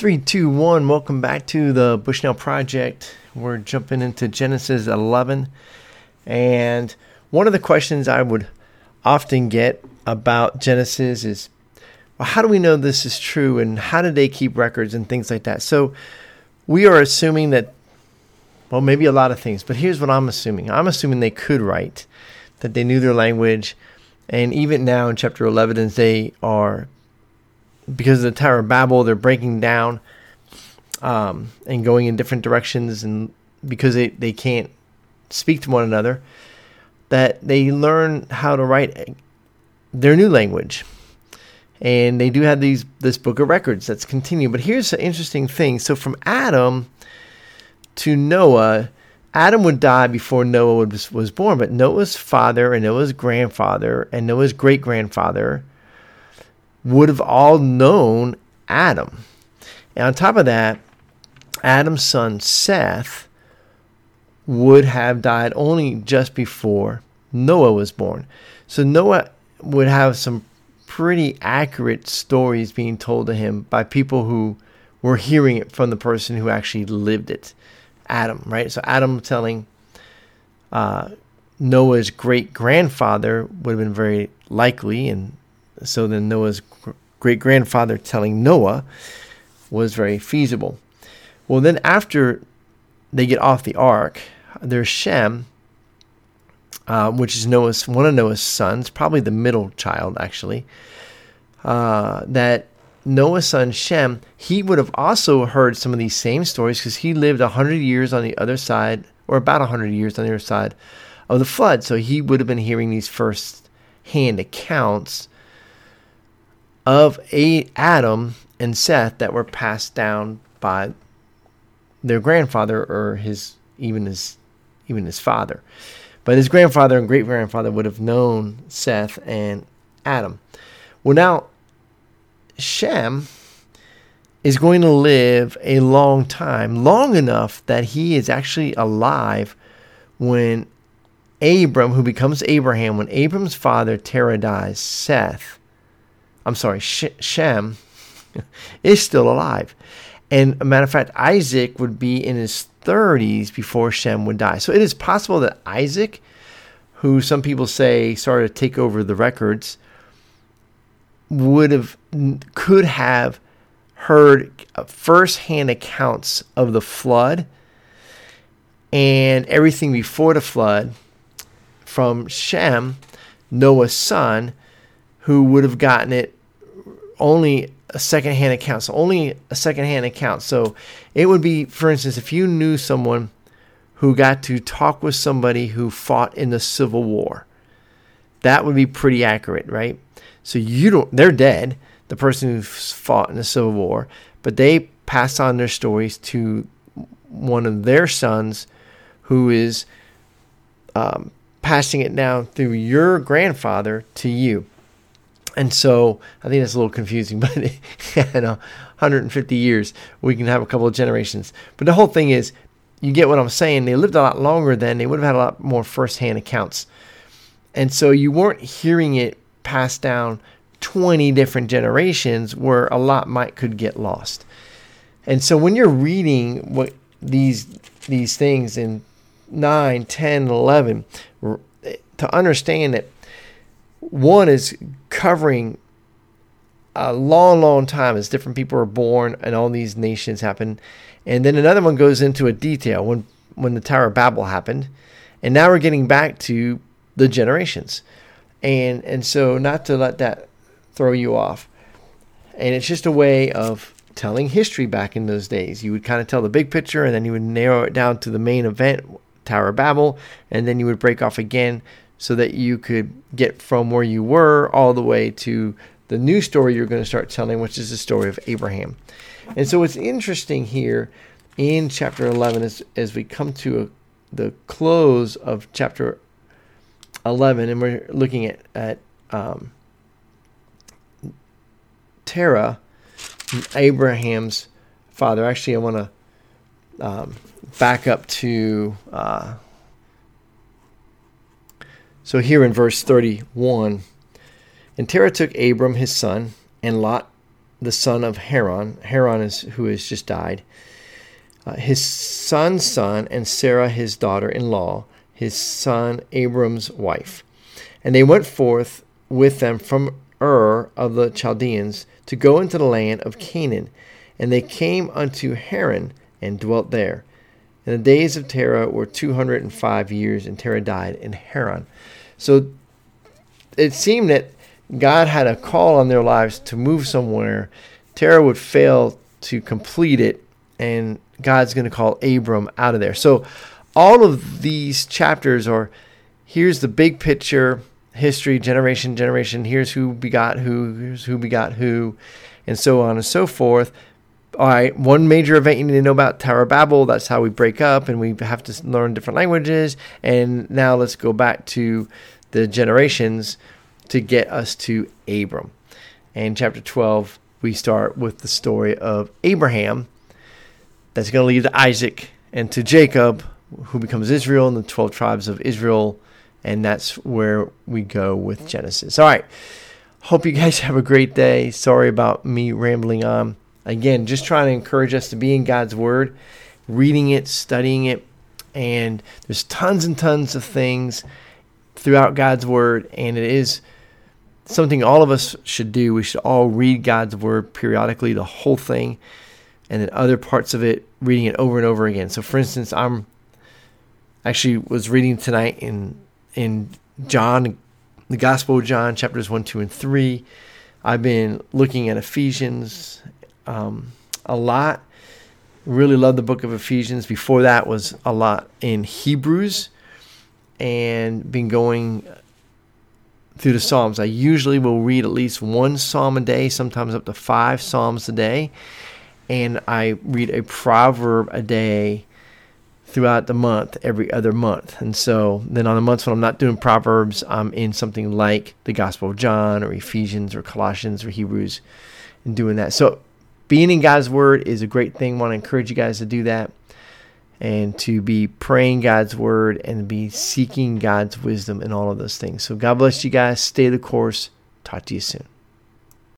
Three, two, one. Welcome back to the Bushnell Project. We're jumping into Genesis 11. And one of the questions I would often get about Genesis is well, how do we know this is true? And how did they keep records and things like that? So we are assuming that, well, maybe a lot of things, but here's what I'm assuming I'm assuming they could write, that they knew their language. And even now in chapter 11, they are because of the Tower of Babel, they're breaking down um, and going in different directions, and because they, they can't speak to one another, that they learn how to write their new language. And they do have these this book of records that's continued. But here's an interesting thing. So from Adam to Noah, Adam would die before Noah was, was born, but Noah's father and Noah's grandfather and Noah's great grandfather would have all known Adam. And on top of that, Adam's son Seth would have died only just before Noah was born. So Noah would have some pretty accurate stories being told to him by people who were hearing it from the person who actually lived it. Adam, right? So Adam telling uh, Noah's great grandfather would have been very likely, and so then Noah's great grandfather telling Noah was very feasible. Well, then after they get off the ark, there's Shem, uh, which is Noah's one of Noah's sons, probably the middle child actually. Uh, that Noah's son Shem, he would have also heard some of these same stories because he lived hundred years on the other side, or about hundred years on the other side of the flood. So he would have been hearing these first hand accounts of a Adam and Seth that were passed down by their grandfather or his even his even his father. But his grandfather and great grandfather would have known Seth and Adam. Well, now Shem is going to live a long time, long enough that he is actually alive when Abram, who becomes Abraham, when Abram's father Terah dies, Seth I'm sorry, Shem is still alive. And a matter of fact, Isaac would be in his 30s before Shem would die. So it is possible that Isaac, who some people say started to take over the records, would have could have heard uh, first-hand accounts of the flood and everything before the flood from Shem, Noah's son, who would have gotten it only a secondhand account. So only a secondhand account. So it would be, for instance, if you knew someone who got to talk with somebody who fought in the Civil War, that would be pretty accurate, right? So you don't, they're dead, the person who fought in the Civil War, but they pass on their stories to one of their sons who is um, passing it down through your grandfather to you. And so I think that's a little confusing, but in 150 years, we can have a couple of generations. But the whole thing is, you get what I'm saying. They lived a lot longer then. They would have had a lot more firsthand accounts. And so you weren't hearing it passed down 20 different generations where a lot might could get lost. And so when you're reading what these these things in 9, 10, 11 to understand that one is covering a long, long time as different people are born and all these nations happen. And then another one goes into a detail when when the Tower of Babel happened. And now we're getting back to the generations. And and so not to let that throw you off. And it's just a way of telling history back in those days. You would kind of tell the big picture and then you would narrow it down to the main event, Tower of Babel, and then you would break off again so that you could get from where you were all the way to the new story you're going to start telling, which is the story of Abraham. And so it's interesting here in chapter 11 as, as we come to a, the close of chapter 11 and we're looking at, at um, Terah, Abraham's father. Actually, I want to um, back up to uh, so here in verse 31, and Terah took Abram his son, and Lot the son of Haran. Haran is who has just died. Uh, his son's son and Sarah his daughter-in-law, his son Abram's wife. And they went forth with them from Ur of the Chaldeans to go into the land of Canaan. And they came unto Haran and dwelt there. And the days of Terah were 205 years, and Terah died in Haran. So it seemed that God had a call on their lives to move somewhere. Terah would fail to complete it, and God's going to call Abram out of there. So all of these chapters are here's the big picture history, generation, generation. Here's who begot who, here's who begot who, and so on and so forth. All right, one major event you need to know about Tower Babel. That's how we break up, and we have to learn different languages. And now let's go back to the generations to get us to Abram. And chapter 12, we start with the story of Abraham that's going to lead to Isaac and to Jacob, who becomes Israel and the 12 tribes of Israel. And that's where we go with Genesis. All right. Hope you guys have a great day. Sorry about me rambling on. Again, just trying to encourage us to be in God's Word, reading it, studying it. And there's tons and tons of things throughout God's Word. And it is something all of us should do. We should all read God's Word periodically, the whole thing and then other parts of it reading it over and over again. So for instance, I'm actually was reading tonight in in John the Gospel of John chapters 1, 2 and 3. I've been looking at Ephesians um, a lot. Really love the book of Ephesians. Before that was a lot in Hebrews and been going through the Psalms. I usually will read at least one psalm a day, sometimes up to five psalms a day and I read a proverb a day throughout the month, every other month. And so then on the months when I'm not doing Proverbs, I'm in something like the Gospel of John or Ephesians or Colossians or Hebrews and doing that. So being in God's Word is a great thing. Want to encourage you guys to do that and to be praying God's Word and be seeking God's wisdom in all of those things. So God bless you guys. Stay the course. Talk to you soon.